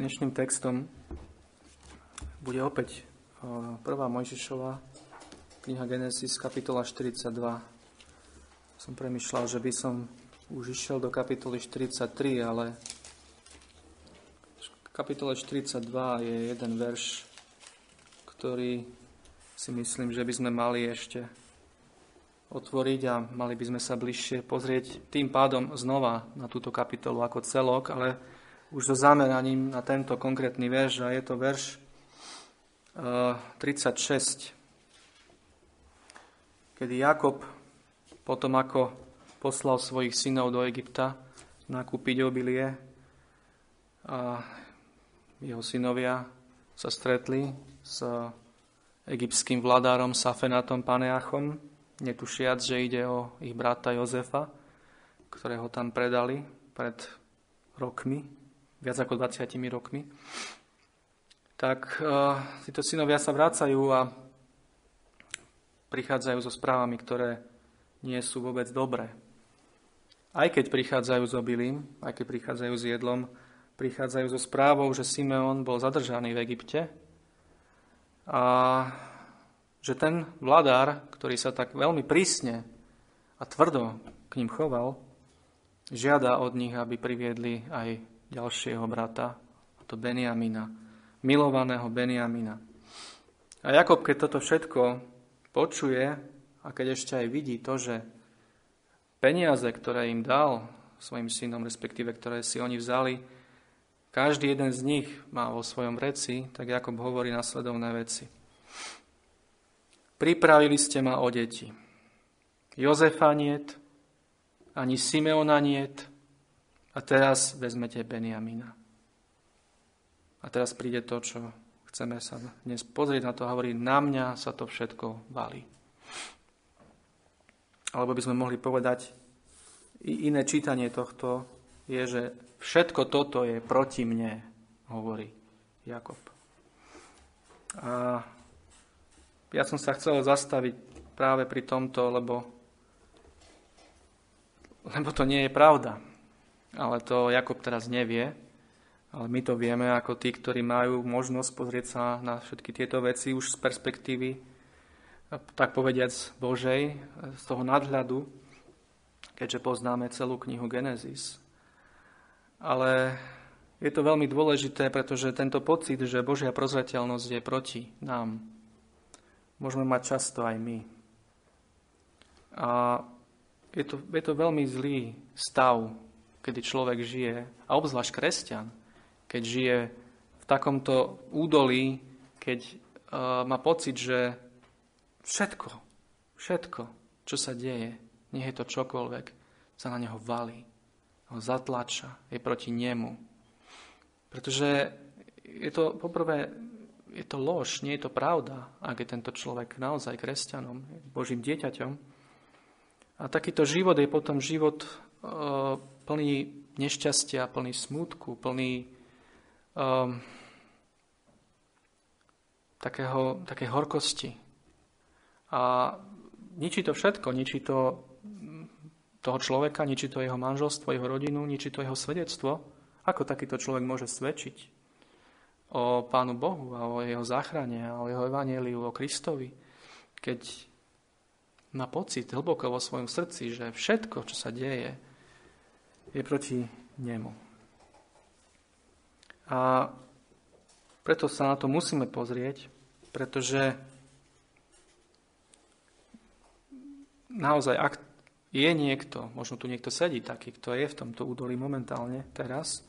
dnešným textom bude opäť prvá Mojžišova, kniha Genesis, kapitola 42. Som premyšľal, že by som už išiel do kapitoly 43, ale v kapitole 42 je jeden verš, ktorý si myslím, že by sme mali ešte otvoriť a mali by sme sa bližšie pozrieť tým pádom znova na túto kapitolu ako celok, ale už so zameraním na tento konkrétny verš a je to verš 36, eh, kedy Jakob potom ako poslal svojich synov do Egypta nakúpiť obilie a jeho synovia sa stretli s egyptským vladárom Safenatom Paneachom, netušiac, že ide o ich brata Jozefa, ktorého tam predali pred rokmi viac ako 20 rokmi, tak uh, títo synovia sa vracajú a prichádzajú so správami, ktoré nie sú vôbec dobré. Aj keď prichádzajú s obilím, aj keď prichádzajú s jedlom, prichádzajú so správou, že Simeon bol zadržaný v Egypte a že ten vladár, ktorý sa tak veľmi prísne a tvrdo k ním choval, žiada od nich, aby priviedli aj ďalšieho brata, a to Beniamina, milovaného Beniamina. A Jakob, keď toto všetko počuje a keď ešte aj vidí to, že peniaze, ktoré im dal svojim synom, respektíve ktoré si oni vzali, každý jeden z nich má vo svojom reci, tak Jakob hovorí nasledovné veci. Pripravili ste ma o deti. Jozefa niet, ani Simeona niet, a teraz vezmete Beniamina. A teraz príde to, čo chceme sa dnes pozrieť na to a hovorí, na mňa sa to všetko valí. Alebo by sme mohli povedať, iné čítanie tohto je, že všetko toto je proti mne, hovorí Jakob. A ja som sa chcel zastaviť práve pri tomto, lebo, lebo to nie je pravda ale to Jakob teraz nevie. Ale my to vieme ako tí, ktorí majú možnosť pozrieť sa na všetky tieto veci už z perspektívy, tak povediac Božej, z toho nadhľadu, keďže poznáme celú knihu Genesis. Ale je to veľmi dôležité, pretože tento pocit, že Božia prozreteľnosť je proti nám, môžeme mať často aj my. A je to, je to veľmi zlý stav kedy človek žije, a obzvlášť kresťan, keď žije v takomto údolí, keď uh, má pocit, že všetko, všetko, čo sa deje, nech je to čokoľvek, sa na neho valí, ho zatlača, je proti nemu. Pretože je to, poprvé, je to lož, nie je to pravda, ak je tento človek naozaj kresťanom, Božím dieťaťom. A takýto život je potom život plný nešťastia, plný smútku, plný um, takého, také horkosti. A ničí to všetko, ničí to toho človeka, ničí to jeho manželstvo, jeho rodinu, ničí to jeho svedectvo. Ako takýto človek môže svedčiť o Pánu Bohu a o jeho záchrane a o jeho evaníliu, o Kristovi, keď má pocit hlboko vo svojom srdci, že všetko, čo sa deje, je proti nemu. A preto sa na to musíme pozrieť, pretože naozaj, ak je niekto, možno tu niekto sedí taký, kto je v tomto údolí momentálne teraz,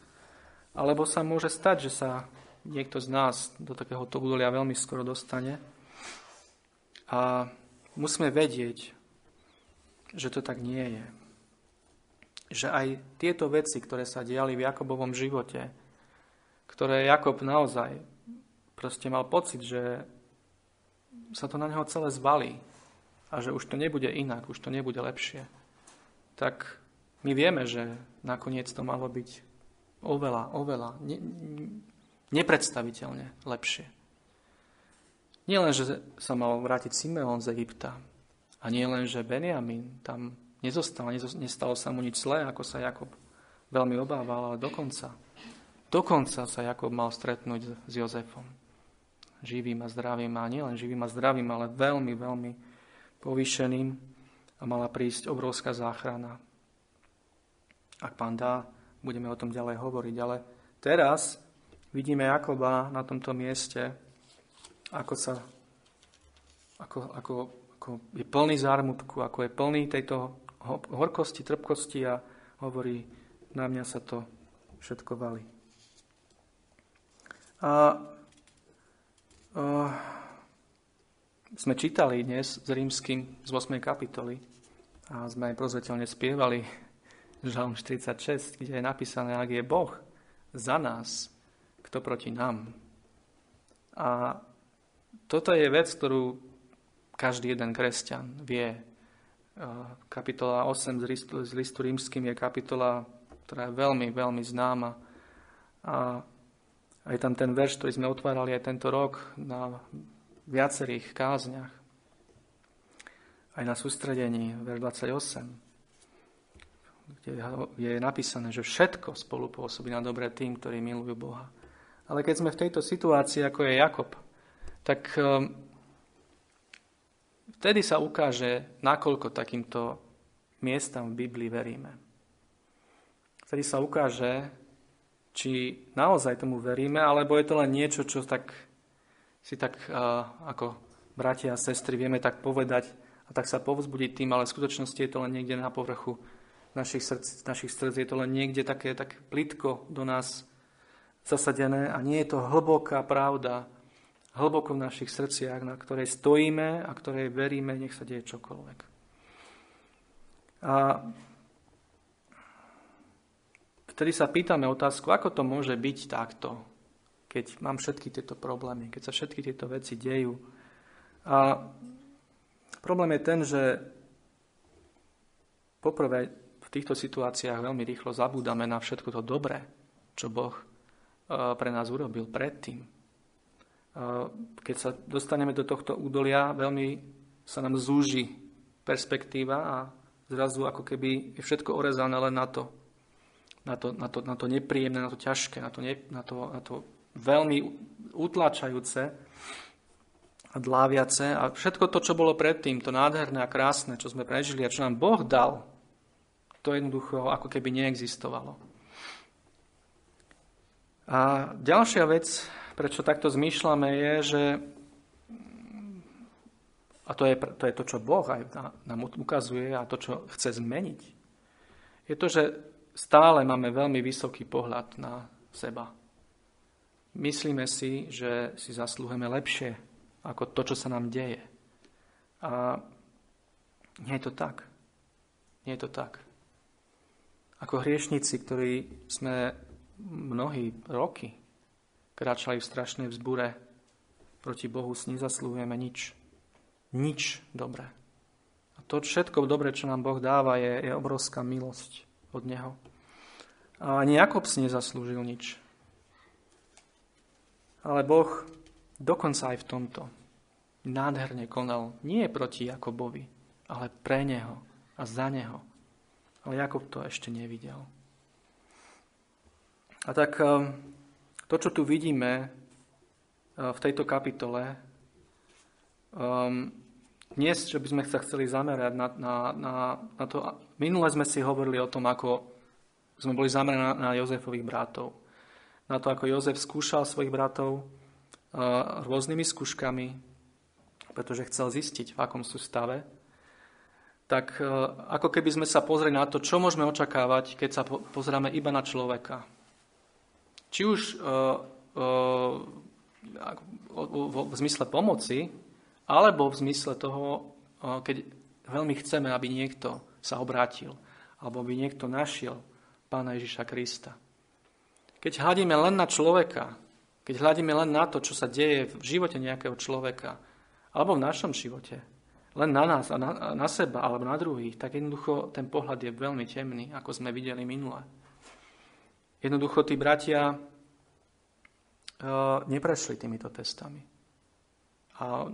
alebo sa môže stať, že sa niekto z nás do takéhoto údolia veľmi skoro dostane. A musíme vedieť, že to tak nie je že aj tieto veci, ktoré sa diali v Jakobovom živote, ktoré Jakob naozaj proste mal pocit, že sa to na neho celé zvalí a že už to nebude inak, už to nebude lepšie, tak my vieme, že nakoniec to malo byť oveľa, oveľa ne, nepredstaviteľne lepšie. Nie len, že sa mal vrátiť Simeon z Egypta a nie len, že Benjamin tam nezostal, nestalo sa mu nič zlé, ako sa Jakob veľmi obával, ale dokonca Dokonca sa Jakob mal stretnúť s Jozefom. Živým a zdravým, a nielen živým a zdravým, ale veľmi, veľmi povýšeným a mala prísť obrovská záchrana. Ak pán dá, budeme o tom ďalej hovoriť, ale teraz vidíme Jakoba na tomto mieste, ako sa ako, ako, ako je plný zármutku, ako je plný tejto horkosti, trpkosti a hovorí, na mňa sa to všetko valí. A, a sme čítali dnes s rímským z 8. kapitoly a sme aj prozreteľne spievali Žalm 46, kde je napísané, ak je Boh za nás, kto proti nám. A toto je vec, ktorú každý jeden kresťan vie. Kapitola 8 z listu, z listu rímským je kapitola, ktorá je veľmi, veľmi známa. A aj tam ten verš, ktorý sme otvárali aj tento rok na viacerých kázniach. Aj na sústredení, verš 28, kde je napísané, že všetko spolupôsobí na dobré tým, ktorí milujú Boha. Ale keď sme v tejto situácii, ako je Jakob, tak um, Vtedy sa ukáže, nakoľko takýmto miestam v Biblii veríme. Vtedy sa ukáže, či naozaj tomu veríme, alebo je to len niečo, čo tak, si tak ako bratia a sestry vieme tak povedať a tak sa povzbudiť tým, ale v skutočnosti je to len niekde na povrchu našich srdc, našich srdc. Je to len niekde také tak plitko do nás zasadené a nie je to hlboká pravda, hlboko v našich srdciach, na ktorej stojíme a ktorej veríme, nech sa deje čokoľvek. A vtedy sa pýtame otázku, ako to môže byť takto, keď mám všetky tieto problémy, keď sa všetky tieto veci dejú. A problém je ten, že poprvé v týchto situáciách veľmi rýchlo zabúdame na všetko to dobré, čo Boh eh, pre nás urobil predtým keď sa dostaneme do tohto údolia, veľmi sa nám zúži perspektíva a zrazu ako keby je všetko orezané len na to, na to, na to, na to nepríjemné, na to ťažké, na to, ne, na to, na to veľmi utláčajúce a dláviace. A všetko to, čo bolo predtým, to nádherné a krásne, čo sme prežili a čo nám Boh dal, to jednoducho ako keby neexistovalo. A ďalšia vec, prečo takto zmýšľame, je, že a to je, to je to, čo Boh aj nám ukazuje a to, čo chce zmeniť, je to, že stále máme veľmi vysoký pohľad na seba. Myslíme si, že si zaslúhujeme lepšie ako to, čo sa nám deje. A nie je to tak. Nie je to tak. Ako hriešnici, ktorí sme mnohí roky kráčali v strašnej vzbure proti Bohu, s nezaslúhujeme nič. Nič dobré. A to všetko dobré, čo nám Boh dáva, je, je obrovská milosť od Neho. A ani Jakob si nezaslúžil nič. Ale Boh dokonca aj v tomto nádherne konal nie proti Jakobovi, ale pre Neho a za Neho. Ale Jakob to ešte nevidel. A tak to, čo tu vidíme eh, v tejto kapitole, um, dnes, že by sme sa chceli zamerať na, na, na, na to, minule sme si hovorili o tom, ako sme boli zameraní na, na Jozefových bratov. Na to, ako Jozef skúšal svojich bratov uh, rôznymi skúškami, pretože chcel zistiť, v akom sú stave. Tak uh, ako keby sme sa pozreli na to, čo môžeme očakávať, keď sa po, pozrieme iba na človeka či už uh, uh, v zmysle pomoci, alebo v zmysle toho, uh, keď veľmi chceme, aby niekto sa obrátil, alebo aby niekto našiel Pána Ježiša Krista. Keď hľadíme len na človeka, keď hľadíme len na to, čo sa deje v živote nejakého človeka, alebo v našom živote, len na nás a na, na seba alebo na druhých, tak jednoducho ten pohľad je veľmi temný, ako sme videli minule. Jednoducho tí bratia uh, neprešli týmito testami. A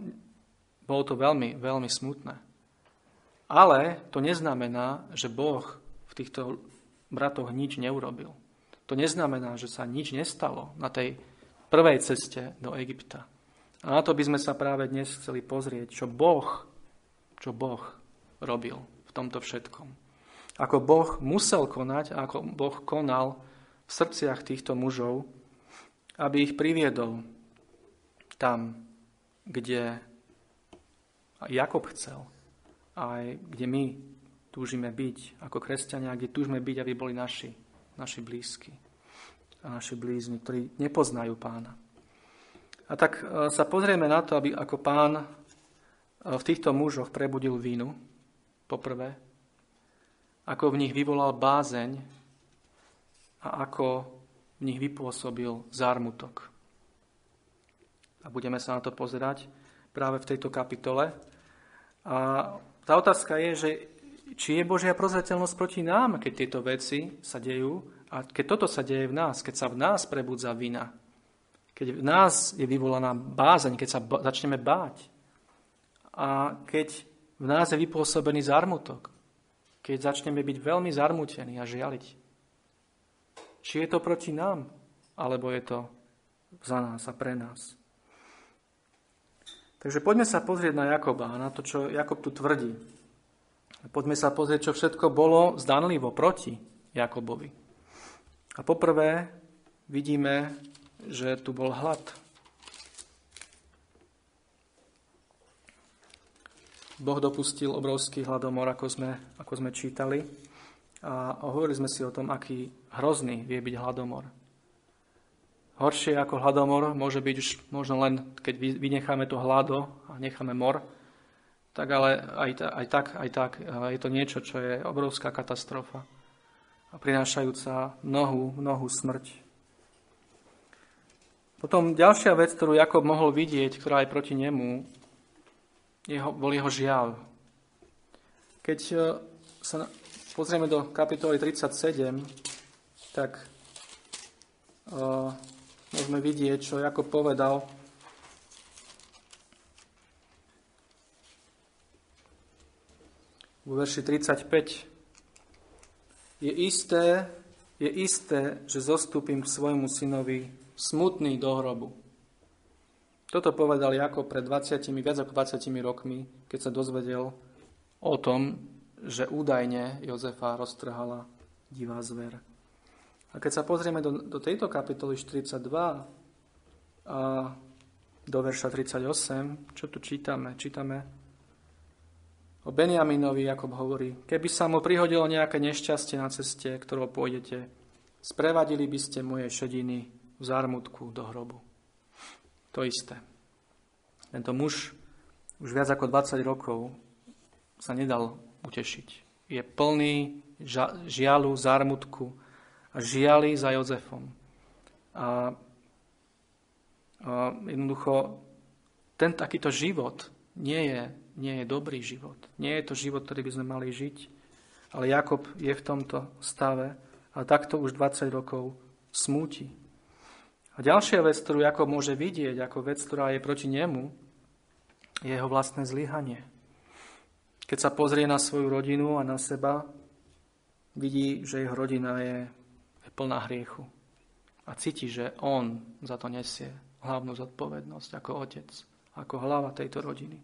bolo to veľmi, veľmi smutné. Ale to neznamená, že Boh v týchto bratoch nič neurobil. To neznamená, že sa nič nestalo na tej prvej ceste do Egypta. A na to by sme sa práve dnes chceli pozrieť, čo Boh, čo Boh robil v tomto všetkom. Ako Boh musel konať ako Boh konal v srdciach týchto mužov, aby ich priviedol tam, kde Jakob chcel, aj kde my túžime byť ako kresťania, kde túžime byť, aby boli naši, naši blízki a naši blízni, ktorí nepoznajú pána. A tak e, sa pozrieme na to, aby ako pán e, v týchto mužoch prebudil vínu, poprvé, ako v nich vyvolal bázeň a ako v nich vypôsobil zármutok. A budeme sa na to pozerať práve v tejto kapitole. A tá otázka je, že či je Božia prozreteľnosť proti nám, keď tieto veci sa dejú a keď toto sa deje v nás, keď sa v nás prebudza vina, keď v nás je vyvolaná bázeň, keď sa začneme báť a keď v nás je vypôsobený zarmutok, keď začneme byť veľmi zarmutení a žialiť. Či je to proti nám, alebo je to za nás a pre nás. Takže poďme sa pozrieť na Jakoba a na to, čo Jakob tu tvrdí. Poďme sa pozrieť, čo všetko bolo zdanlivo proti Jakobovi. A poprvé vidíme že tu bol hlad. Boh dopustil obrovský hladomor, ako sme, ako sme čítali. A hovorili sme si o tom, aký hrozný vie byť hladomor. Horšie ako hladomor môže byť už možno len, keď vynecháme to hlado a necháme mor, tak ale aj, aj tak, aj tak je to niečo, čo je obrovská katastrofa a prinášajúca mnohú, mnohú smrť. Potom ďalšia vec, ktorú Jakob mohol vidieť, ktorá je proti nemu, jeho, bol jeho žiaľ. Keď e, sa pozrieme do kapitoly 37, tak uh, môžeme vidieť, čo Jakob povedal. V verši 35. Je isté, je isté, že zostúpim k svojmu synovi smutný do hrobu. Toto povedal Jakob pred 20, viac ako 20 rokmi, keď sa dozvedel o tom, že údajne Jozefa roztrhala divá zver. A keď sa pozrieme do, do tejto kapitoly 42 a do verša 38, čo tu čítame? Čítame o Benjaminovi, Jakob hovorí, keby sa mu prihodilo nejaké nešťastie na ceste, ktorou pôjdete, sprevadili by ste moje šediny v zármutku do hrobu. To isté. Tento muž už viac ako 20 rokov sa nedal utešiť. Je plný žialu, zármutku a žiali za Jozefom. A, a jednoducho ten takýto život nie je, nie je dobrý život. Nie je to život, ktorý by sme mali žiť. Ale Jakob je v tomto stave a takto už 20 rokov smúti. A ďalšia vec, ktorú Jakob môže vidieť ako vec, ktorá je proti nemu, je jeho vlastné zlyhanie. Keď sa pozrie na svoju rodinu a na seba, vidí, že jeho rodina je, je plná hriechu. A cíti, že on za to nesie hlavnú zodpovednosť ako otec, ako hlava tejto rodiny.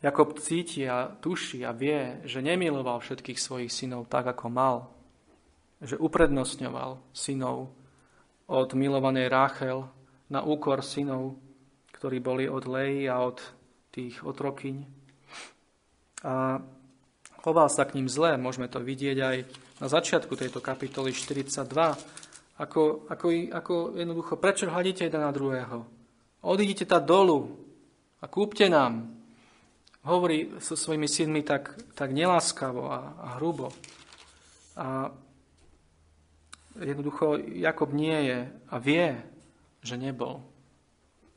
Jakob cíti a tuší a vie, že nemiloval všetkých svojich synov tak, ako mal, že uprednostňoval synov od milovanej Ráchel na úkor synov, ktorí boli od Lei a od tých otrokyň. A choval sa k ním zle, môžeme to vidieť aj na začiatku tejto kapitoly 42, ako, ako, ako jednoducho, prečo hľadíte jeden na druhého? Odídite tam dolu a kúpte nám. Hovorí so svojimi synmi tak, tak neláskavo a, a hrubo. A jednoducho Jakob nie je a vie, že nebol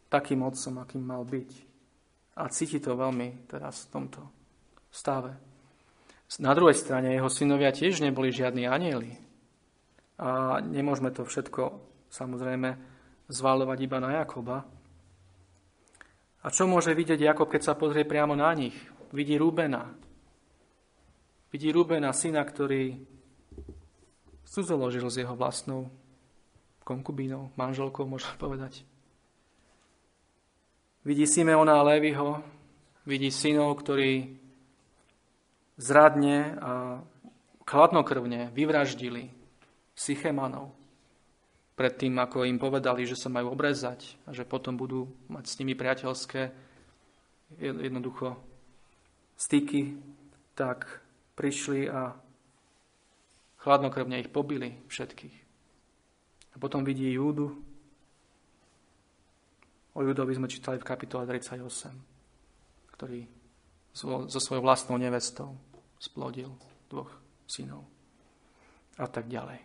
takým otcom, akým mal byť. A cíti to veľmi teraz v tomto stave. Na druhej strane jeho synovia tiež neboli žiadni anieli. A nemôžeme to všetko samozrejme zvalovať iba na Jakoba. A čo môže vidieť Jakob, keď sa pozrie priamo na nich? Vidí Rubena. Vidí Rubena, syna, ktorý cudzoložil s jeho vlastnou konkubínou, manželkou, môžem povedať. Vidí Simeona a Lévyho, vidí synov, ktorí zradne a chladnokrvne vyvraždili Sychemanov pred tým, ako im povedali, že sa majú obrezať a že potom budú mať s nimi priateľské jednoducho styky, tak prišli a chladnokrvne ich pobili všetkých. A potom vidí Júdu. O Júdovi sme čítali v kapitole 38, ktorý so svojou vlastnou nevestou splodil dvoch synov. A tak ďalej.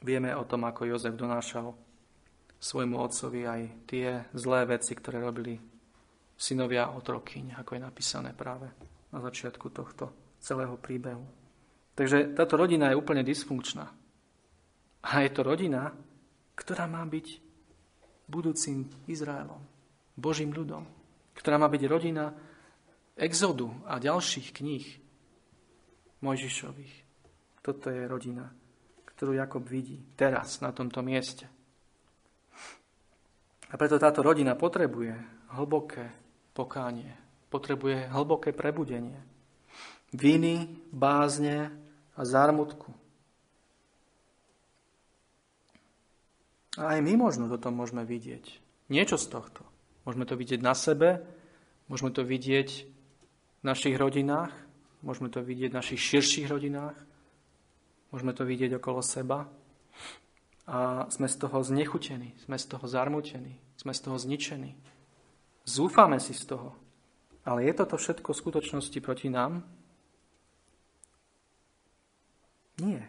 Vieme o tom, ako Jozef donášal svojmu otcovi aj tie zlé veci, ktoré robili synovia otrokyň, ako je napísané práve na začiatku tohto celého príbehu. Takže táto rodina je úplne dysfunkčná. A je to rodina, ktorá má byť budúcim Izraelom, Božím ľudom, ktorá má byť rodina exodu a ďalších kníh Mojžišových. Toto je rodina, ktorú Jakob vidí teraz na tomto mieste. A preto táto rodina potrebuje hlboké pokánie, potrebuje hlboké prebudenie. Viny, bázne a zármutku. A aj my možno toto môžeme vidieť. Niečo z tohto. Môžeme to vidieť na sebe, môžeme to vidieť v našich rodinách, môžeme to vidieť v našich širších rodinách, môžeme to vidieť okolo seba a sme z toho znechutení, sme z toho zarmutení, sme z toho zničení. Zúfame si z toho. Ale je toto všetko v skutočnosti proti nám? Nie.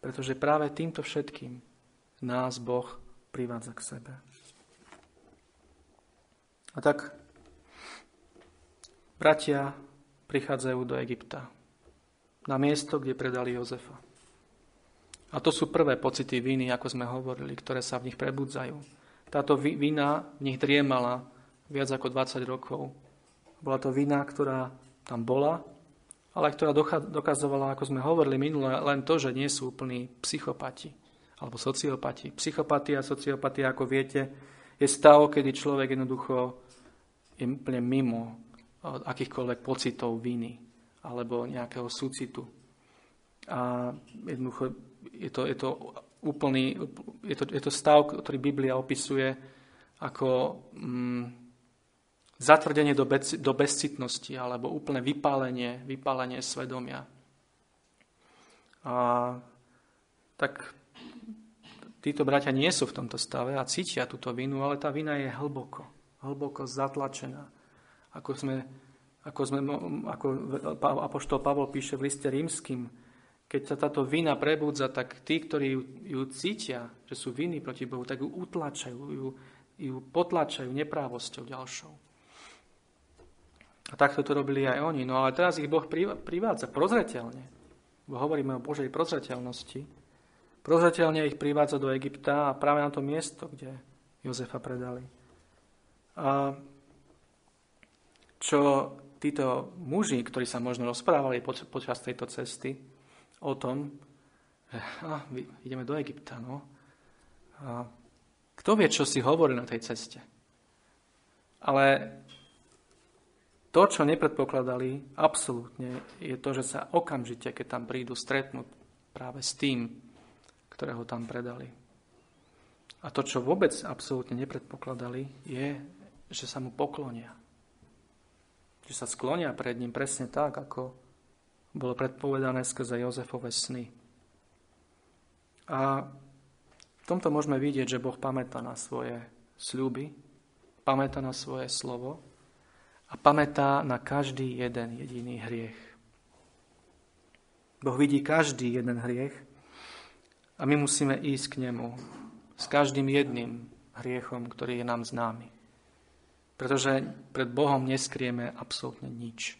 Pretože práve týmto všetkým nás Boh privádza k sebe. A tak Bratia prichádzajú do Egypta, na miesto, kde predali Jozefa. A to sú prvé pocity viny, ako sme hovorili, ktoré sa v nich prebudzajú. Táto vina v nich driemala viac ako 20 rokov. Bola to vina, ktorá tam bola, ale ktorá dokazovala, ako sme hovorili minule, len to, že nie sú úplní psychopati alebo sociopati. Psychopatia a sociopatia, ako viete, je stav, kedy človek jednoducho je úplne mimo akýchkoľvek pocitov viny alebo nejakého súcitu. A jednoducho je to, je to úplný, je to, je to stav, ktorý Biblia opisuje ako mm, zatvrdenie do, bez, do bezcitnosti alebo úplné vypálenie, vypálenie svedomia. A tak títo bratia nie sú v tomto stave a cítia túto vinu, ale tá vina je hlboko, hlboko zatlačená ako, sme, ako, sme, ako Apoštol Pavol píše v liste rímským, keď sa táto vina prebudza, tak tí, ktorí ju, ju cítia, že sú viny proti Bohu, tak ju utlačajú, ju, ju potlačajú neprávosťou ďalšou. A takto to robili aj oni. No ale teraz ich Boh privádza prozreteľne. Bo hovoríme o Božej prozreteľnosti. Prozreteľne ich privádza do Egypta a práve na to miesto, kde Jozefa predali. A čo títo muži, ktorí sa možno rozprávali počas tejto cesty o tom, že a, ideme do Egypta, no. A kto vie, čo si hovorí na tej ceste? Ale to, čo nepredpokladali, absolútne, je to, že sa okamžite, keď tam prídu, stretnúť práve s tým, ktorého tam predali. A to, čo vôbec absolútne nepredpokladali, je, že sa mu poklonia že sa sklonia pred ním presne tak, ako bolo predpovedané skrze Jozefove sny. A v tomto môžeme vidieť, že Boh pamätá na svoje sľuby, pamätá na svoje slovo a pamätá na každý jeden jediný hriech. Boh vidí každý jeden hriech a my musíme ísť k nemu s každým jedným hriechom, ktorý je nám známy. Pretože pred Bohom neskrieme absolútne nič.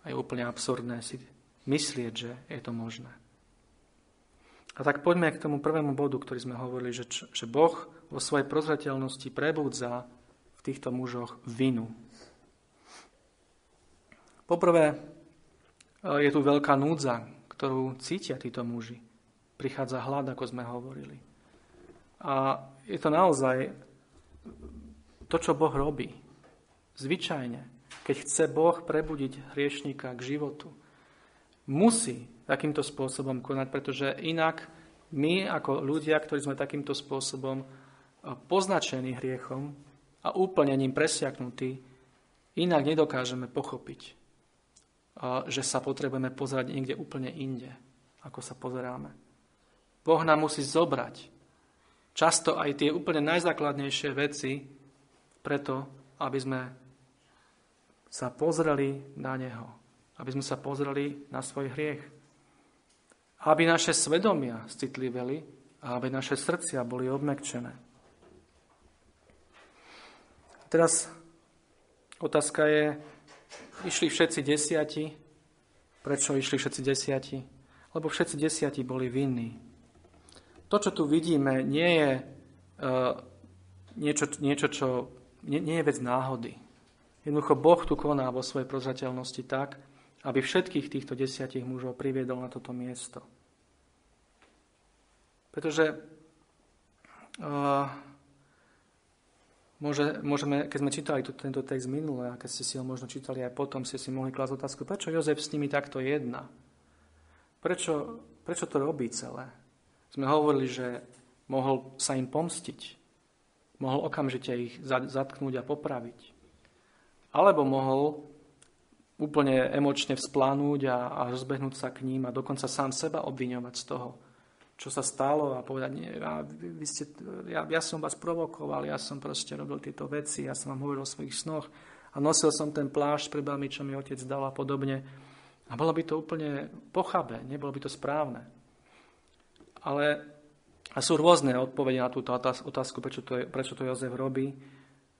A je úplne absurdné si myslieť, že je to možné. A tak poďme k tomu prvému bodu, ktorý sme hovorili, že, že Boh vo svojej prozreteľnosti prebudza v týchto mužoch vinu. Poprvé e, je tu veľká núdza, ktorú cítia títo muži. Prichádza hlad, ako sme hovorili. A je to naozaj to, čo Boh robí. Zvyčajne, keď chce Boh prebudiť hriešníka k životu, musí takýmto spôsobom konať, pretože inak my ako ľudia, ktorí sme takýmto spôsobom poznačení hriechom a úplne ním presiaknutí, inak nedokážeme pochopiť, že sa potrebujeme pozerať niekde úplne inde, ako sa pozeráme. Boh nám musí zobrať často aj tie úplne najzákladnejšie veci, preto, aby sme sa pozreli na Neho. Aby sme sa pozreli na svoj hriech. Aby naše svedomia citliveli a aby naše srdcia boli obmekčené. Teraz otázka je, išli všetci desiati. Prečo išli všetci desiati? Lebo všetci desiati boli vinní. To, čo tu vidíme, nie je uh, niečo, niečo, čo nie, nie je vec náhody. Jednoducho Boh tu koná vo svojej prozrateľnosti tak, aby všetkých týchto desiatich mužov priviedol na toto miesto. Pretože uh, môže, môžeme, keď sme čítali tu, tento text minule, a keď ste si ho možno čítali aj potom, ste si mohli klásť otázku, prečo Jozef s nimi takto jedná? Prečo, prečo to robí celé? Sme hovorili, že mohol sa im pomstiť. Mohol okamžite ich zatknúť a popraviť. Alebo mohol úplne emočne vzplánúť a, a rozbehnúť sa k ním a dokonca sám seba obviňovať z toho, čo sa stalo a povedať, nie, ja, vy ste, ja, ja som vás provokoval, ja som proste robil tieto veci, ja som vám hovoril o svojich snoch a nosil som ten plášť pred vami, čo mi otec dal a podobne. A bolo by to úplne pochabe, nebolo by to správne. Ale a sú rôzne odpovede na túto otázku, prečo to, prečo to Jozef robí,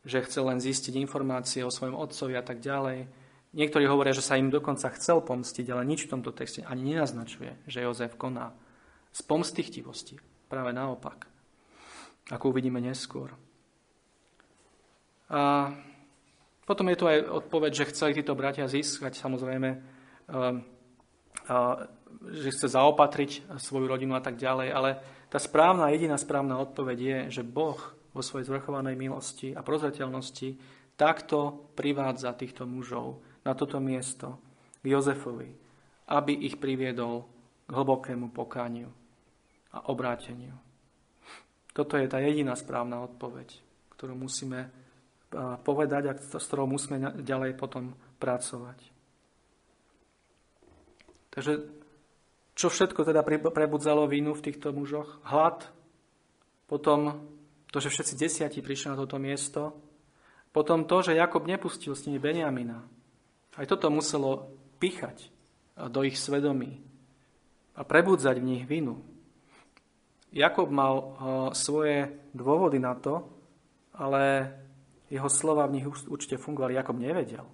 že chce len zistiť informácie o svojom otcovi a tak ďalej. Niektorí hovoria, že sa im dokonca chcel pomstiť, ale nič v tomto texte ani nenaznačuje, že Jozef koná z pomstichtivosti. Práve naopak. Ako uvidíme neskôr. A potom je tu aj odpoveď, že chceli títo bratia získať samozrejme, že chce zaopatriť svoju rodinu a tak ďalej, ale tá správna, jediná správna odpoveď je, že Boh vo svojej zvrchovanej milosti a prozreteľnosti takto privádza týchto mužov na toto miesto k Jozefovi, aby ich priviedol k hlbokému pokániu a obráteniu. Toto je tá jediná správna odpoveď, ktorú musíme povedať a s ktorou musíme ďalej potom pracovať. Takže čo všetko teda prebudzalo vínu v týchto mužoch? Hlad, potom to, že všetci desiati prišli na toto miesto, potom to, že Jakob nepustil s nimi Benjamina. Aj toto muselo píchať do ich svedomí a prebudzať v nich vinu. Jakob mal uh, svoje dôvody na to, ale jeho slova v nich určite fungovali. Jakob nevedel,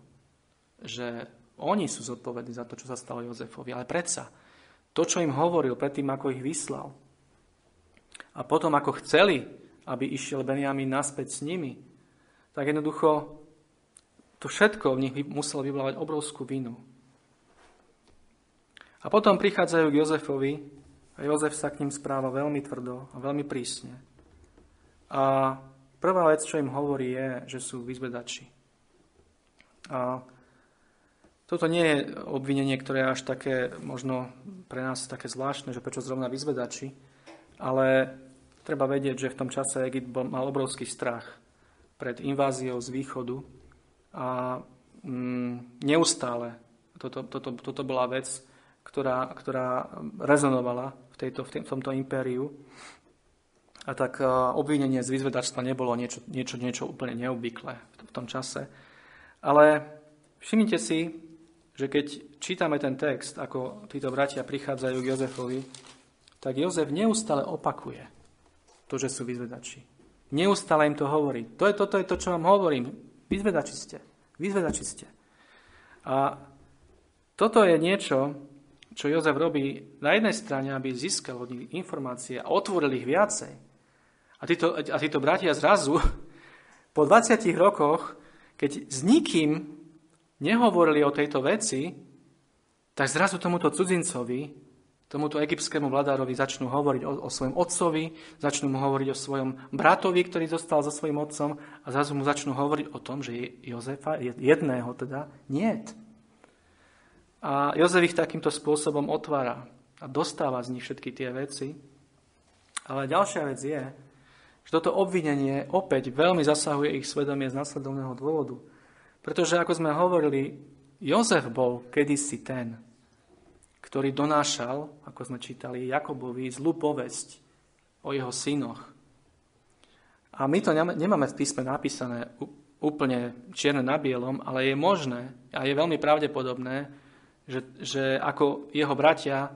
že oni sú zodpovední za to, čo sa stalo Jozefovi. Ale predsa, to, čo im hovoril predtým, ako ich vyslal. A potom, ako chceli, aby išiel Benjamin naspäť s nimi, tak jednoducho to všetko v nich muselo vyvolávať obrovskú vinu. A potom prichádzajú k Jozefovi a Jozef sa k ním správa veľmi tvrdo a veľmi prísne. A prvá vec, čo im hovorí, je, že sú vyzvedači. A toto nie je obvinenie, ktoré je až také, možno pre nás také zvláštne, že prečo zrovna vyzvedači, ale treba vedieť, že v tom čase Egypt mal obrovský strach pred inváziou z východu a mm, neustále toto, toto, toto bola vec, ktorá, ktorá rezonovala v, tejto, v, tomto impériu. A tak obvinenie z vyzvedačstva nebolo niečo, niečo, niečo úplne neobvyklé v tom čase. Ale všimnite si, že keď čítame ten text, ako títo bratia prichádzajú k Jozefovi, tak Jozef neustále opakuje to, že sú vyzvedači. Neustále im to hovorí. To je, toto je to, čo vám hovorím. Vyzvedači ste. Vyzvedači ste. A toto je niečo, čo Jozef robí na jednej strane, aby získal od nich informácie a otvoril ich viacej. A títo, a títo bratia zrazu po 20 rokoch, keď s nikým nehovorili o tejto veci, tak zrazu tomuto cudzincovi tomuto egyptskému vladárovi začnú hovoriť o, o svojom otcovi, začnú mu hovoriť o svojom bratovi, ktorý zostal so svojím otcom a zrazu mu začnú hovoriť o tom, že Jozefa, jedného teda, nie. A Jozef ich takýmto spôsobom otvára a dostáva z nich všetky tie veci. Ale ďalšia vec je, že toto obvinenie opäť veľmi zasahuje ich svedomie z následovného dôvodu. Pretože, ako sme hovorili, Jozef bol kedysi ten, ktorý donášal, ako sme čítali, Jakobovi zlú povesť o jeho synoch. A my to nemáme v písme napísané úplne čierne na bielom, ale je možné a je veľmi pravdepodobné, že, že ako jeho bratia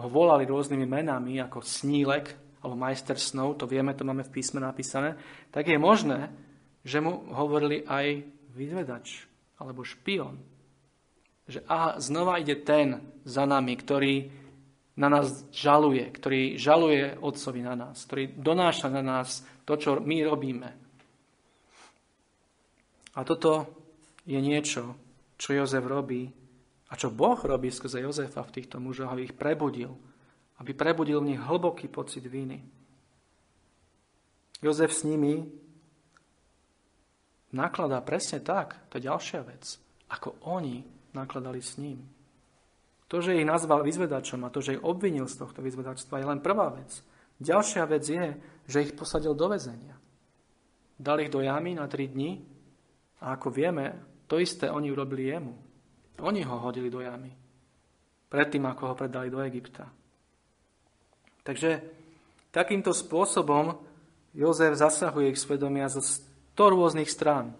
ho volali rôznymi menami, ako Snílek alebo majster snov, to vieme, to máme v písme napísané, tak je možné, že mu hovorili aj vyzvedač alebo špion že aha, znova ide ten za nami, ktorý na nás žaluje, ktorý žaluje Otcovi na nás, ktorý donáša na nás to, čo my robíme. A toto je niečo, čo Jozef robí a čo Boh robí skrze Jozefa v týchto mužoch, aby ich prebudil, aby prebudil v nich hlboký pocit viny. Jozef s nimi nakladá presne tak, to je ďalšia vec, ako oni nakladali s ním. To, že ich nazval vyzvedačom a to, že ich obvinil z tohto vyzvedačstva, je len prvá vec. Ďalšia vec je, že ich posadil do väzenia. Dal ich do jamy na tri dni a ako vieme, to isté oni urobili jemu. Oni ho hodili do jamy. Predtým, ako ho predali do Egypta. Takže takýmto spôsobom Jozef zasahuje ich svedomia 100 rôznych strán.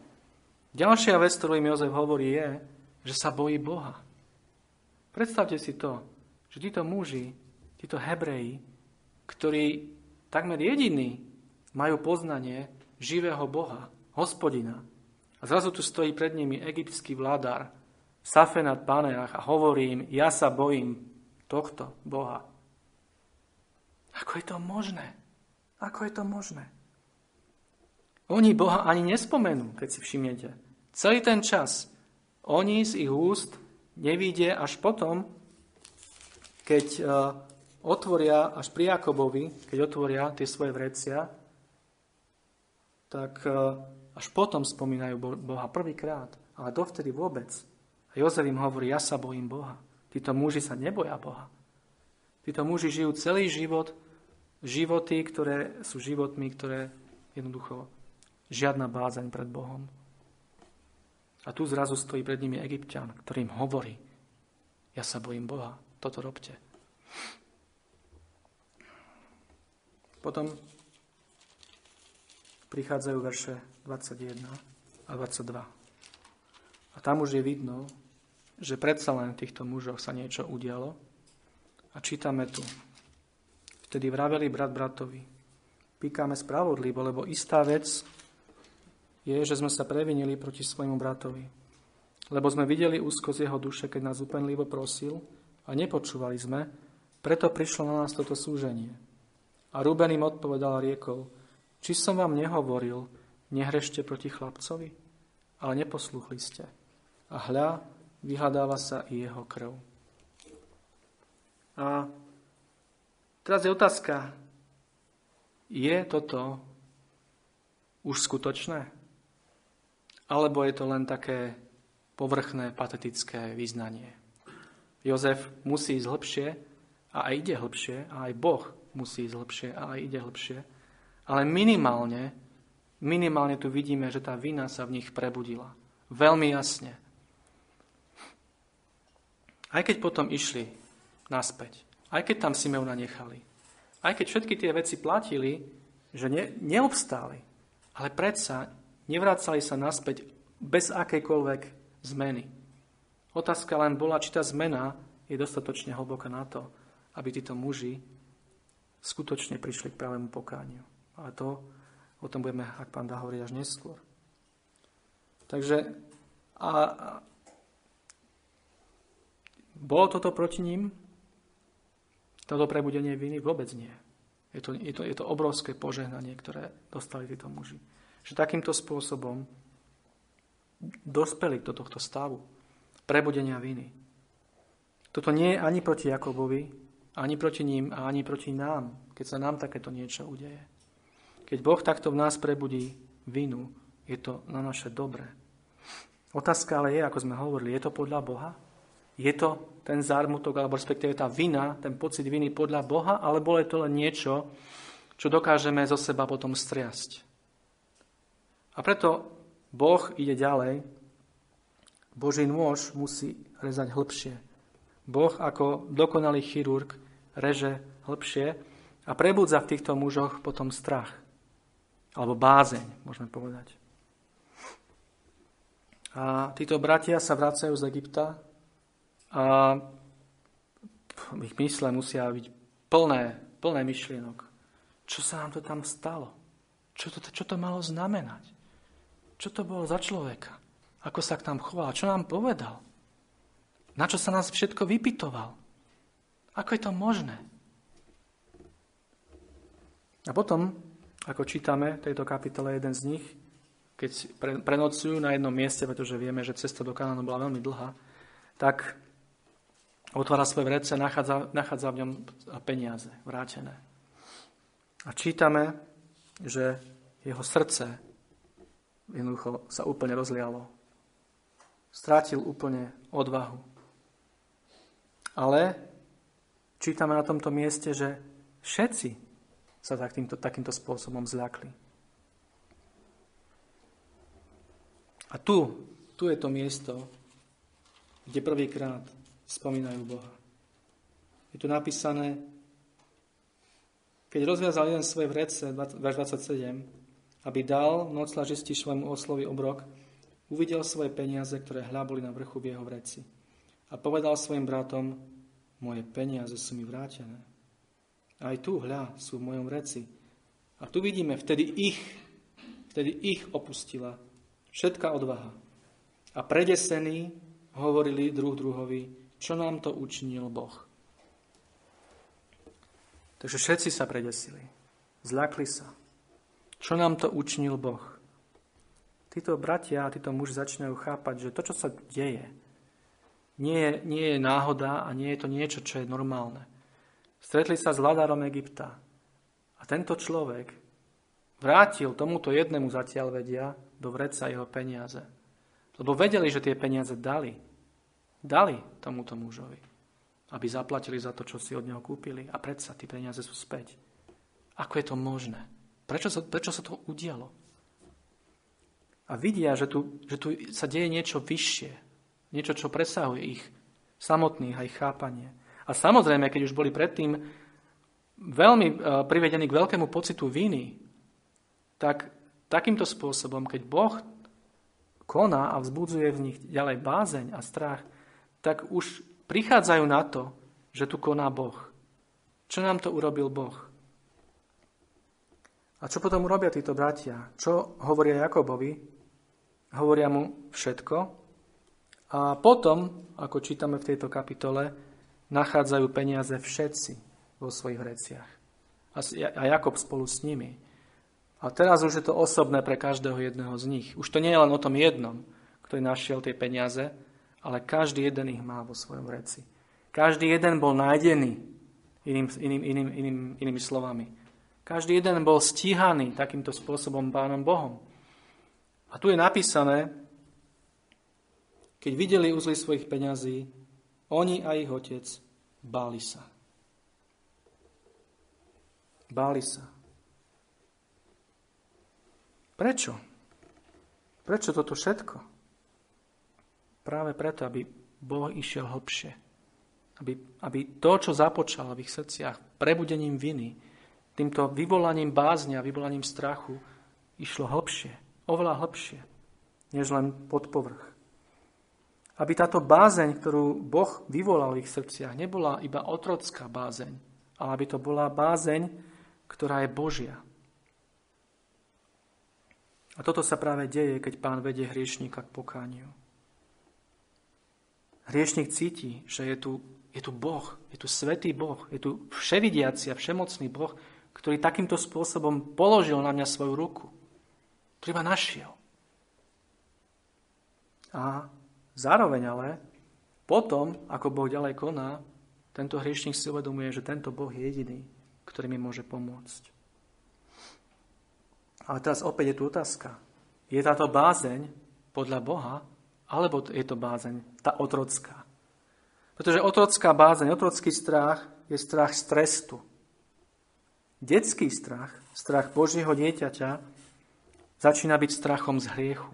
Ďalšia vec, ktorú im Jozef hovorí, je, že sa bojí Boha. Predstavte si to, že títo muži, títo Hebreji, ktorí takmer jediní majú poznanie živého Boha, hospodina. A zrazu tu stojí pred nimi egyptský vládar, Safenat Paneach a hovorí im, ja sa bojím tohto Boha. Ako je to možné? Ako je to možné? Oni Boha ani nespomenú, keď si všimnete. Celý ten čas oni z ich úst nevidie až potom, keď e, otvoria, až pri Jakobovi, keď otvoria tie svoje vrecia, tak e, až potom spomínajú Boha prvýkrát, ale dovtedy vôbec. A Jozef im hovorí, ja sa bojím Boha. Títo muži sa neboja Boha. Títo muži žijú celý život, životy, ktoré sú životmi, ktoré jednoducho žiadna bázaň pred Bohom. A tu zrazu stojí pred nimi egyptian, ktorým hovorí, ja sa bojím Boha, toto robte. Potom prichádzajú verše 21 a 22. A tam už je vidno, že predsa len v týchto mužoch sa niečo udialo. A čítame tu. Vtedy vraveli brat bratovi, píkame spravodlivo, lebo istá vec je, že sme sa previnili proti svojmu bratovi. Lebo sme videli úzkosť jeho duše, keď nás upenlivo prosil a nepočúvali sme, preto prišlo na nás toto súženie. A Ruben im odpovedal riekol, či som vám nehovoril, nehrešte proti chlapcovi? Ale neposluchli ste. A hľa, vyhľadáva sa i jeho krv. A teraz je otázka, je toto už skutočné? Alebo je to len také povrchné, patetické vyznanie. Jozef musí ísť hlbšie a aj ide hlbšie, a aj Boh musí ísť hlbšie a aj ide hlbšie. Ale minimálne, minimálne tu vidíme, že tá vina sa v nich prebudila. Veľmi jasne. Aj keď potom išli naspäť, aj keď tam Simeona nechali, aj keď všetky tie veci platili, že ne, neobstáli, ale predsa Nevracali sa naspäť bez akejkoľvek zmeny. Otázka len bola, či tá zmena je dostatočne hlboká na to, aby títo muži skutočne prišli k pravému pokániu. Ale to, o tom budeme, ak pán dá hovoriť až neskôr. Takže a, a bolo toto proti ním? Toto prebudenie viny? Vôbec nie. Je to, je to, je to obrovské požehnanie, ktoré dostali títo muži že takýmto spôsobom dospeli do tohto stavu prebudenia viny. Toto nie je ani proti Jakobovi, ani proti ním a ani proti nám, keď sa nám takéto niečo udeje. Keď Boh takto v nás prebudí vinu, je to na naše dobré. Otázka ale je, ako sme hovorili, je to podľa Boha? Je to ten zármutok, alebo respektíve tá vina, ten pocit viny podľa Boha, alebo je to len niečo, čo dokážeme zo seba potom striasť. A preto Boh ide ďalej. Boží nôž musí rezať hlbšie. Boh ako dokonalý chirurg reže hlbšie a prebudza v týchto mužoch potom strach. Alebo bázeň, môžeme povedať. A títo bratia sa vracajú z Egypta a ich mysle musia byť plné, plné myšlienok. Čo sa nám to tam stalo? Čo to, čo to malo znamenať? Čo to bolo za človeka? Ako sa k nám choval? Čo nám povedal? Na čo sa nás všetko vypitoval? Ako je to možné? A potom, ako čítame v tejto kapitole, jeden z nich, keď prenocujú na jednom mieste, pretože vieme, že cesta do Kanánu bola veľmi dlhá, tak otvára svoje vrece, nachádza, nachádza v ňom peniaze vrátené. A čítame, že jeho srdce jednoducho sa úplne rozlialo. Strátil úplne odvahu. Ale čítame na tomto mieste, že všetci sa takýmto, takýmto spôsobom zľakli. A tu, tu je to miesto, kde prvýkrát spomínajú Boha. Je tu napísané, keď rozviazal jeden svoje vrece, verš 27, aby dal noclažisti svojmu oslovi obrok, uvidel svoje peniaze, ktoré hľaboli na vrchu v jeho vreci. A povedal svojim bratom, moje peniaze sú mi vrátené. Aj tu, hľa, sú v mojom vreci. A tu vidíme, vtedy ich, vtedy ich opustila všetká odvaha. A predesení hovorili druh druhovi, čo nám to učinil Boh. Takže všetci sa predesili. Zľakli sa. Čo nám to učinil Boh? Títo bratia a títo muži začínajú chápať, že to, čo sa deje, nie je, nie je náhoda a nie je to niečo, čo je normálne. Stretli sa s vladárom Egypta a tento človek vrátil tomuto jednému zatiaľ vedia do vreca jeho peniaze. Lebo vedeli, že tie peniaze dali. Dali tomuto mužovi aby zaplatili za to, čo si od neho kúpili. A predsa tie peniaze sú späť. Ako je to možné? Prečo sa, prečo sa to udialo? A vidia, že tu, že tu sa deje niečo vyššie. Niečo, čo presahuje ich samotných a ich chápanie. A samozrejme, keď už boli predtým veľmi e, privedení k veľkému pocitu viny, tak takýmto spôsobom, keď Boh koná a vzbudzuje v nich ďalej bázeň a strach, tak už prichádzajú na to, že tu koná Boh. Čo nám to urobil Boh? A čo potom urobia títo bratia? Čo hovoria Jakobovi? Hovoria mu všetko. A potom, ako čítame v tejto kapitole, nachádzajú peniaze všetci vo svojich vreciach. A Jakob spolu s nimi. A teraz už je to osobné pre každého jedného z nich. Už to nie je len o tom jednom, ktorý našiel tie peniaze, ale každý jeden ich má vo svojom vreci. Každý jeden bol nájdený, iným, iným, iným, iným, inými slovami. Každý jeden bol stíhaný takýmto spôsobom Pánom Bohom. A tu je napísané, keď videli uzly svojich peňazí, oni a ich otec báli sa. Báli sa. Prečo? Prečo toto všetko? Práve preto, aby Boh išiel hlbšie. Aby, aby to, čo započal v ich srdciach, prebudením viny, týmto vyvolaním bázňa, vyvolaním strachu, išlo hlbšie, oveľa hlbšie, než len pod povrch. Aby táto bázeň, ktorú Boh vyvolal v ich srdciach, nebola iba otrocká bázeň, ale aby to bola bázeň, ktorá je Božia. A toto sa práve deje, keď pán vedie hriešníka k pokániu. Hriešnik cíti, že je tu, je tu Boh, je tu svetý Boh, je tu vševidiaci a všemocný Boh, ktorý takýmto spôsobom položil na mňa svoju ruku, ktorý ma našiel. A zároveň ale, potom, ako Boh ďalej koná, Tento hriešnik si uvedomuje, že tento Boh je jediný, ktorý mi môže pomôcť. Ale teraz opäť je tu otázka. Je táto bázeň podľa Boha, alebo je to bázeň tá otrocká? Pretože otrocká bázeň, otrocký strach je strach z trestu. Detský strach, strach Božieho dieťaťa, začína byť strachom z hriechu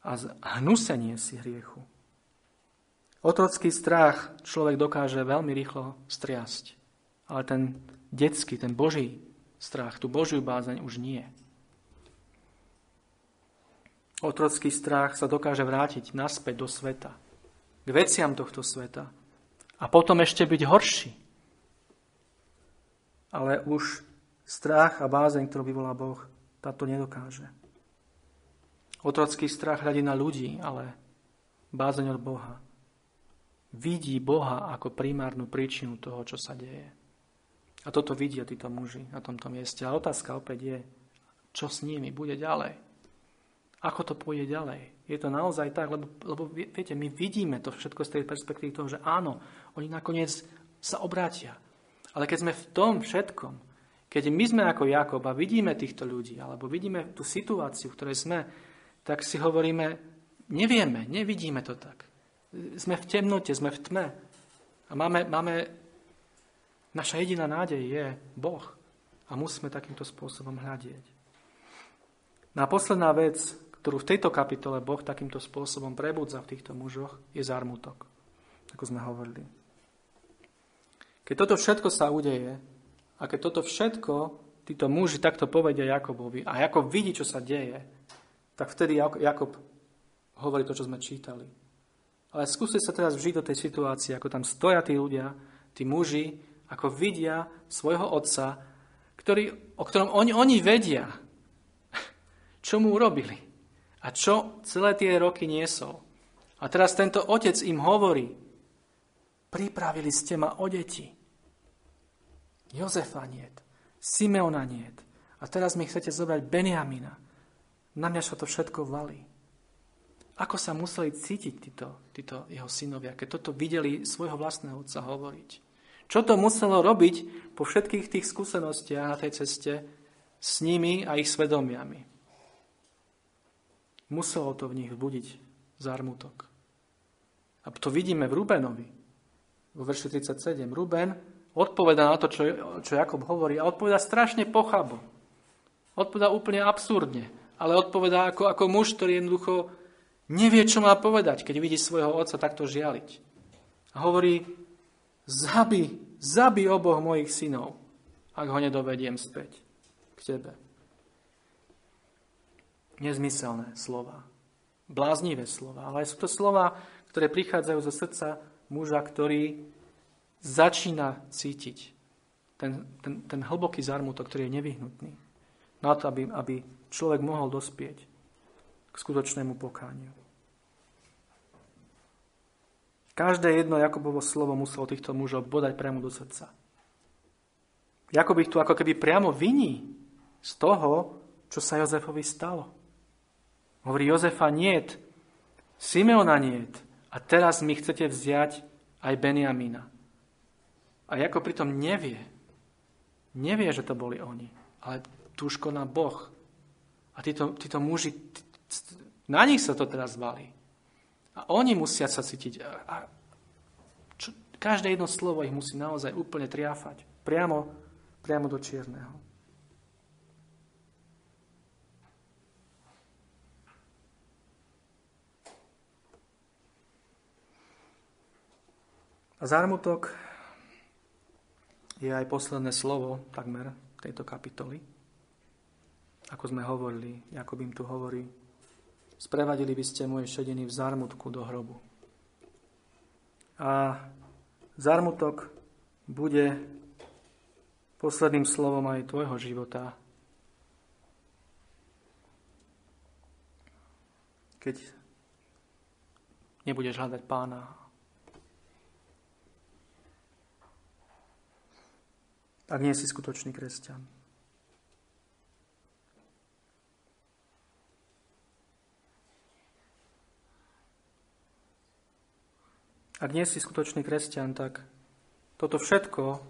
a hnusenie si hriechu. Otrocký strach človek dokáže veľmi rýchlo striasť, ale ten detský, ten Boží strach, tú Božiu bázeň už nie. Otrocký strach sa dokáže vrátiť naspäť do sveta, k veciam tohto sveta a potom ešte byť horší. Ale už strach a bázeň, ktorú vyvolá Boh, táto nedokáže. Otrocký strach hľadí na ľudí, ale bázeň od Boha vidí Boha ako primárnu príčinu toho, čo sa deje. A toto vidia títo muži na tomto mieste. A otázka opäť je, čo s nimi bude ďalej? Ako to pôjde ďalej? Je to naozaj tak, lebo, lebo viete, my vidíme to všetko z tej perspektívy toho, že áno, oni nakoniec sa obrátia. Ale keď sme v tom všetkom, keď my sme ako Jakob a vidíme týchto ľudí, alebo vidíme tú situáciu, v ktorej sme, tak si hovoríme, nevieme, nevidíme to tak. Sme v temnote, sme v tme. A máme, máme, naša jediná nádej je Boh. A musíme takýmto spôsobom hľadieť. No a posledná vec, ktorú v tejto kapitole Boh takýmto spôsobom prebudza v týchto mužoch, je zármutok. Ako sme hovorili. Keď toto všetko sa udeje, a keď toto všetko títo muži takto povedia Jakobovi a Jakob vidí, čo sa deje, tak vtedy Jakob hovorí to, čo sme čítali. Ale skúste sa teraz vžiť do tej situácie, ako tam stoja tí ľudia, tí muži, ako vidia svojho otca, ktorý, o ktorom oni, oni vedia, čo mu urobili a čo celé tie roky niesol. A teraz tento otec im hovorí, pripravili ste ma o deti. Jozefa niet, Simeona niet. A teraz mi chcete zobrať Benjamina. Na mňa sa to všetko valí. Ako sa museli cítiť títo, títo jeho synovia, keď toto videli svojho vlastného otca hovoriť. Čo to muselo robiť po všetkých tých skúsenostiach na tej ceste s nimi a ich svedomiami. Muselo to v nich vbudiť zármutok. A to vidíme v Rubenovi. Vo verši 37. Ruben odpoveda na to, čo, čo Jakob hovorí a odpoveda strašne pochabo. Odpoveda úplne absurdne, ale odpoveda ako, ako muž, ktorý jednoducho Nevie, čo má povedať, keď vidí svojho otca takto žialiť. A hovorí, zabi, zabi oboch mojich synov, ak ho nedovediem späť k tebe. Nezmyselné slova. Bláznivé slova. Ale sú to slova, ktoré prichádzajú zo srdca muža, ktorý začína cítiť ten, ten, ten hlboký zarmutok, ktorý je nevyhnutný na to, aby, aby človek mohol dospieť k skutočnému pokániu. Každé jedno Jakobovo slovo muselo týchto mužov bodať priamo do srdca. Jakob ich tu ako keby priamo viní z toho, čo sa Jozefovi stalo. Hovorí Jozefa niet, Simeona niet a teraz mi chcete vziať aj Benjamina. A Jakob pritom nevie, nevie, že to boli oni, ale túžko na Boh. A títo, títo muži na nich sa to teraz valí. A oni musia sa cítiť. A čo, každé jedno slovo ich musí naozaj úplne triafať. Priamo, priamo do čierneho. A zármutok je aj posledné slovo takmer tejto kapitoly. Ako sme hovorili, Jakob im tu hovorí, Sprevadili by ste moje šediny v zármutku do hrobu. A zármutok bude posledným slovom aj tvojho života. Keď nebudeš hľadať pána. Ak nie si skutočný kresťan. Ak nie si skutočný kresťan, tak toto všetko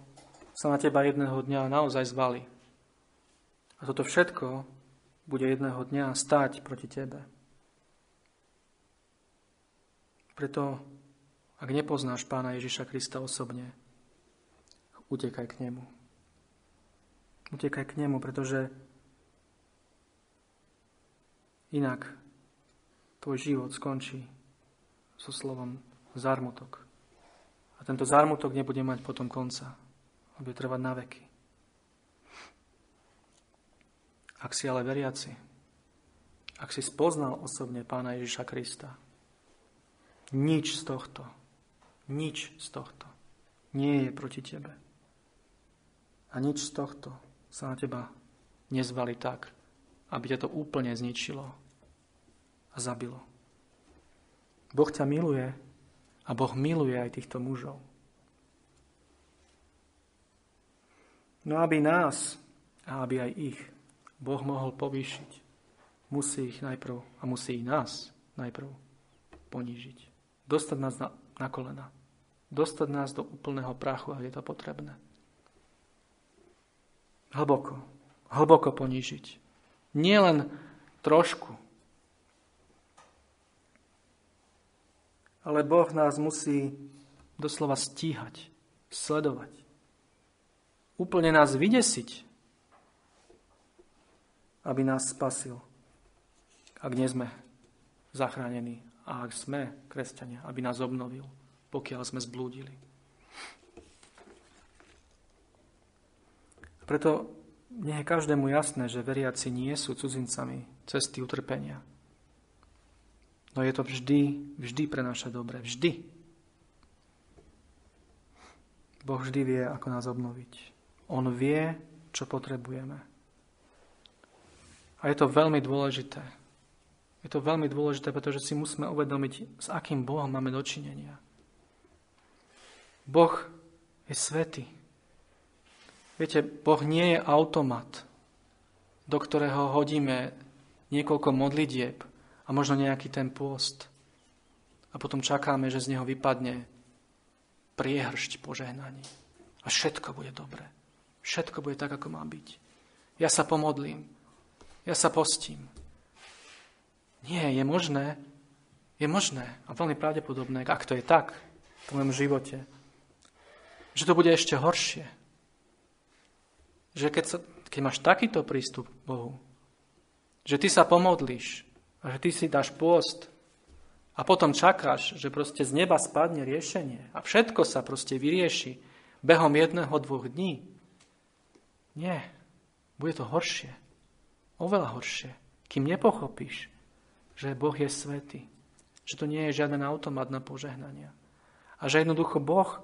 sa na teba jedného dňa naozaj zvali. A toto všetko bude jedného dňa stáť proti tebe. Preto, ak nepoznáš pána Ježiša Krista osobne, utekaj k nemu. Utekaj k nemu, pretože inak tvoj život skončí so slovom zármutok. A tento zármutok nebude mať potom konca. Bude trvať na veky. Ak si ale veriaci, ak si spoznal osobne Pána Ježiša Krista, nič z tohto, nič z tohto nie je proti tebe. A nič z tohto sa na teba nezvali tak, aby ťa to úplne zničilo a zabilo. Boh ťa miluje a Boh miluje aj týchto mužov. No aby nás a aby aj ich Boh mohol povýšiť, musí ich najprv a musí nás najprv ponížiť. Dostať nás na, na kolena. Dostať nás do úplného prachu, ak je to potrebné. Hlboko, hlboko ponížiť. Nie len trošku. Ale Boh nás musí doslova stíhať, sledovať. Úplne nás vydesiť, aby nás spasil. Ak nie sme zachránení a ak sme kresťania, aby nás obnovil, pokiaľ sme zblúdili. Preto nie je každému jasné, že veriaci nie sú cudzincami cesty utrpenia. No je to vždy, vždy pre naše dobre. Vždy. Boh vždy vie, ako nás obnoviť. On vie, čo potrebujeme. A je to veľmi dôležité. Je to veľmi dôležité, pretože si musíme uvedomiť, s akým Bohom máme dočinenia. Boh je svetý. Viete, Boh nie je automat, do ktorého hodíme niekoľko modlitieb a možno nejaký ten pôst. A potom čakáme, že z neho vypadne priehršť požehnaní. A všetko bude dobré. Všetko bude tak, ako má byť. Ja sa pomodlím. Ja sa postím. Nie, je možné, je možné a veľmi pravdepodobné, ak to je tak v mojom živote, že to bude ešte horšie že keď, sa, keď máš takýto prístup k Bohu, že ty sa pomodlíš a že ty si dáš pôst a potom čakáš, že proste z neba spadne riešenie a všetko sa proste vyrieši behom jedného, dvoch dní. Nie, bude to horšie, oveľa horšie, kým nepochopíš, že Boh je svetý, že to nie je žiaden automat na požehnania a že jednoducho Boh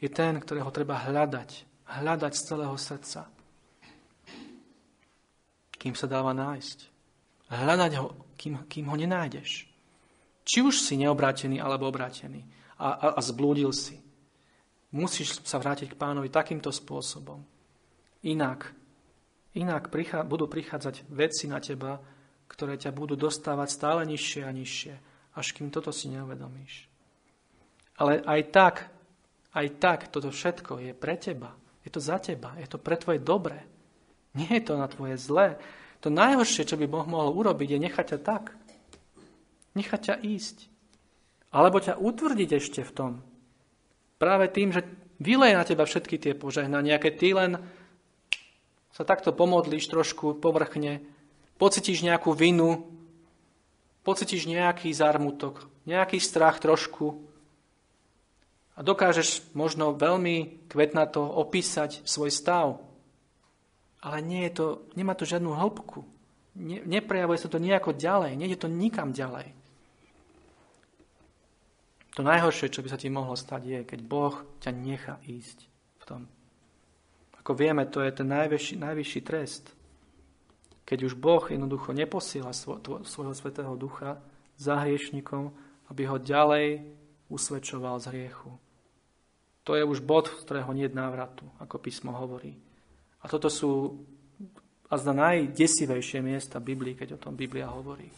je ten, ktorého treba hľadať hľadať z celého srdca, kým sa dáva nájsť. Hľadať ho, kým, kým ho nenájdeš. Či už si neobrátený alebo obrátený a, a, a zblúdil si. Musíš sa vrátiť k pánovi takýmto spôsobom. Inak, inak prichá, budú prichádzať veci na teba, ktoré ťa budú dostávať stále nižšie a nižšie, až kým toto si neuvedomíš. Ale aj tak, aj tak, toto všetko je pre teba. Je to za teba, je to pre tvoje dobré. Nie je to na tvoje zlé. To najhoršie, čo by Boh mohol urobiť, je nechať ťa tak. Nechať ťa ísť. Alebo ťa utvrdiť ešte v tom. Práve tým, že vyleje na teba všetky tie požehnania, keď ty len sa takto pomodlíš trošku povrchne, pocitíš nejakú vinu, pocitíš nejaký zármutok, nejaký strach trošku, a dokážeš možno veľmi kvetnato opísať svoj stav. Ale nie je to, nemá to žiadnu hĺbku. Ne, neprejavuje sa to nejako ďalej. Nejde to nikam ďalej. To najhoršie, čo by sa ti mohlo stať, je, keď Boh ťa nechá ísť v tom. Ako vieme, to je ten najvyšší, najvyšší trest. Keď už Boh jednoducho neposiela svojho svetého ducha za hriešnikom, aby ho ďalej usvedčoval z hriechu. To je už bod, z ktorého nie je návratu, ako písmo hovorí. A toto sú a zda najdesivejšie miesta Biblii, keď o tom Biblia hovorí.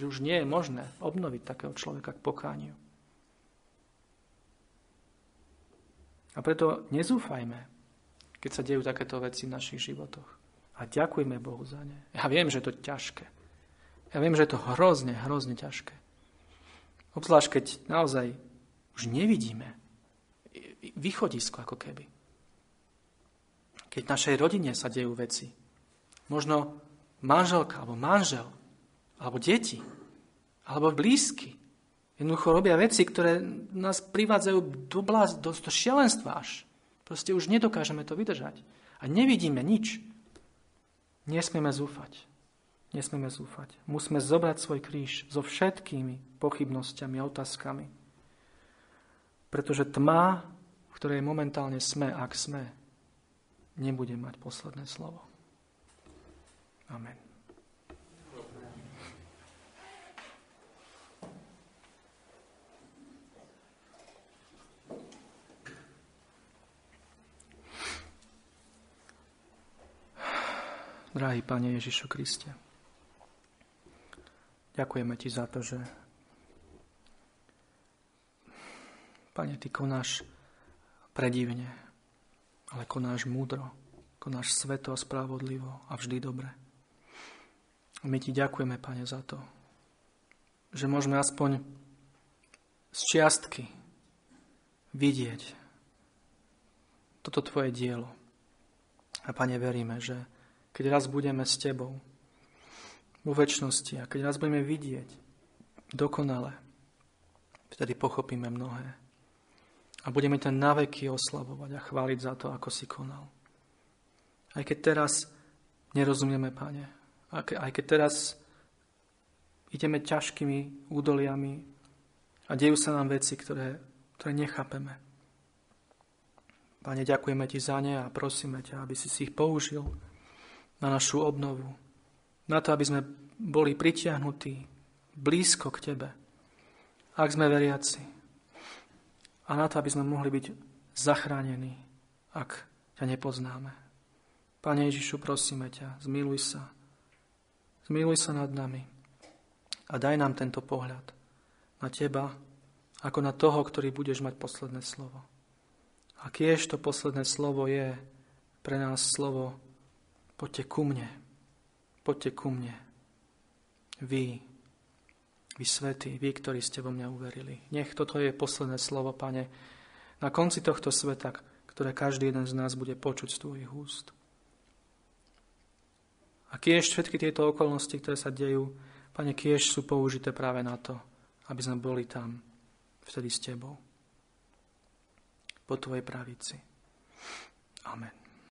Že už nie je možné obnoviť takého človeka k pokániu. A preto nezúfajme, keď sa dejú takéto veci v našich životoch. A ďakujme Bohu za ne. Ja viem, že je to ťažké. Ja viem, že je to hrozne, hrozne ťažké. Obzvlášť, keď naozaj už nevidíme východisko ako keby. Keď v našej rodine sa dejú veci. Možno manželka, alebo manžel, alebo deti, alebo blízky. Jednoducho robia veci, ktoré nás privádzajú do, blaz, do, do šialenstva až. Proste už nedokážeme to vydržať. A nevidíme nič. Nesmieme zúfať. Nesmieme zúfať. Musíme zobrať svoj kríž so všetkými pochybnosťami a otázkami. Pretože tma, v ktorej momentálne sme, ak sme, nebude mať posledné slovo. Amen. Drahý Pane Ježišu Kriste, ďakujeme Ti za to, že Pane, Ty konáš predivne, ale konáš múdro, konáš sveto a spravodlivo a vždy dobre. My Ti ďakujeme, Pane, za to, že môžeme aspoň z čiastky vidieť toto Tvoje dielo. A Pane, veríme, že keď raz budeme s Tebou vo väčšnosti a keď raz budeme vidieť dokonale, vtedy pochopíme mnohé. A budeme ťa naveky oslavovať a chváliť za to, ako si konal. Aj keď teraz nerozumieme, Pane, aj keď teraz ideme ťažkými údoliami a dejú sa nám veci, ktoré, ktoré nechápeme. Pane, ďakujeme Ti za ne a prosíme ťa, aby si si ich použil na našu obnovu. Na to, aby sme boli pritiahnutí blízko k Tebe, ak sme veriaci. A na to, aby sme mohli byť zachránení, ak ťa nepoznáme. Pane Ježišu, prosíme ťa, zmiluj sa. Zmiluj sa nad nami a daj nám tento pohľad na Teba, ako na toho, ktorý budeš mať posledné slovo. A kiež to posledné slovo je pre nás slovo Poďte ku mne. Poďte ku mne. Vy, vy svetí, vy, ktorí ste vo mňa uverili. Nech toto je posledné slovo, Pane, na konci tohto sveta, ktoré každý jeden z nás bude počuť z tvojich úst. A kiež všetky tieto okolnosti, ktoré sa dejú, Pane, kiež sú použité práve na to, aby sme boli tam vtedy s Tebou. Po Tvojej pravici. Amen.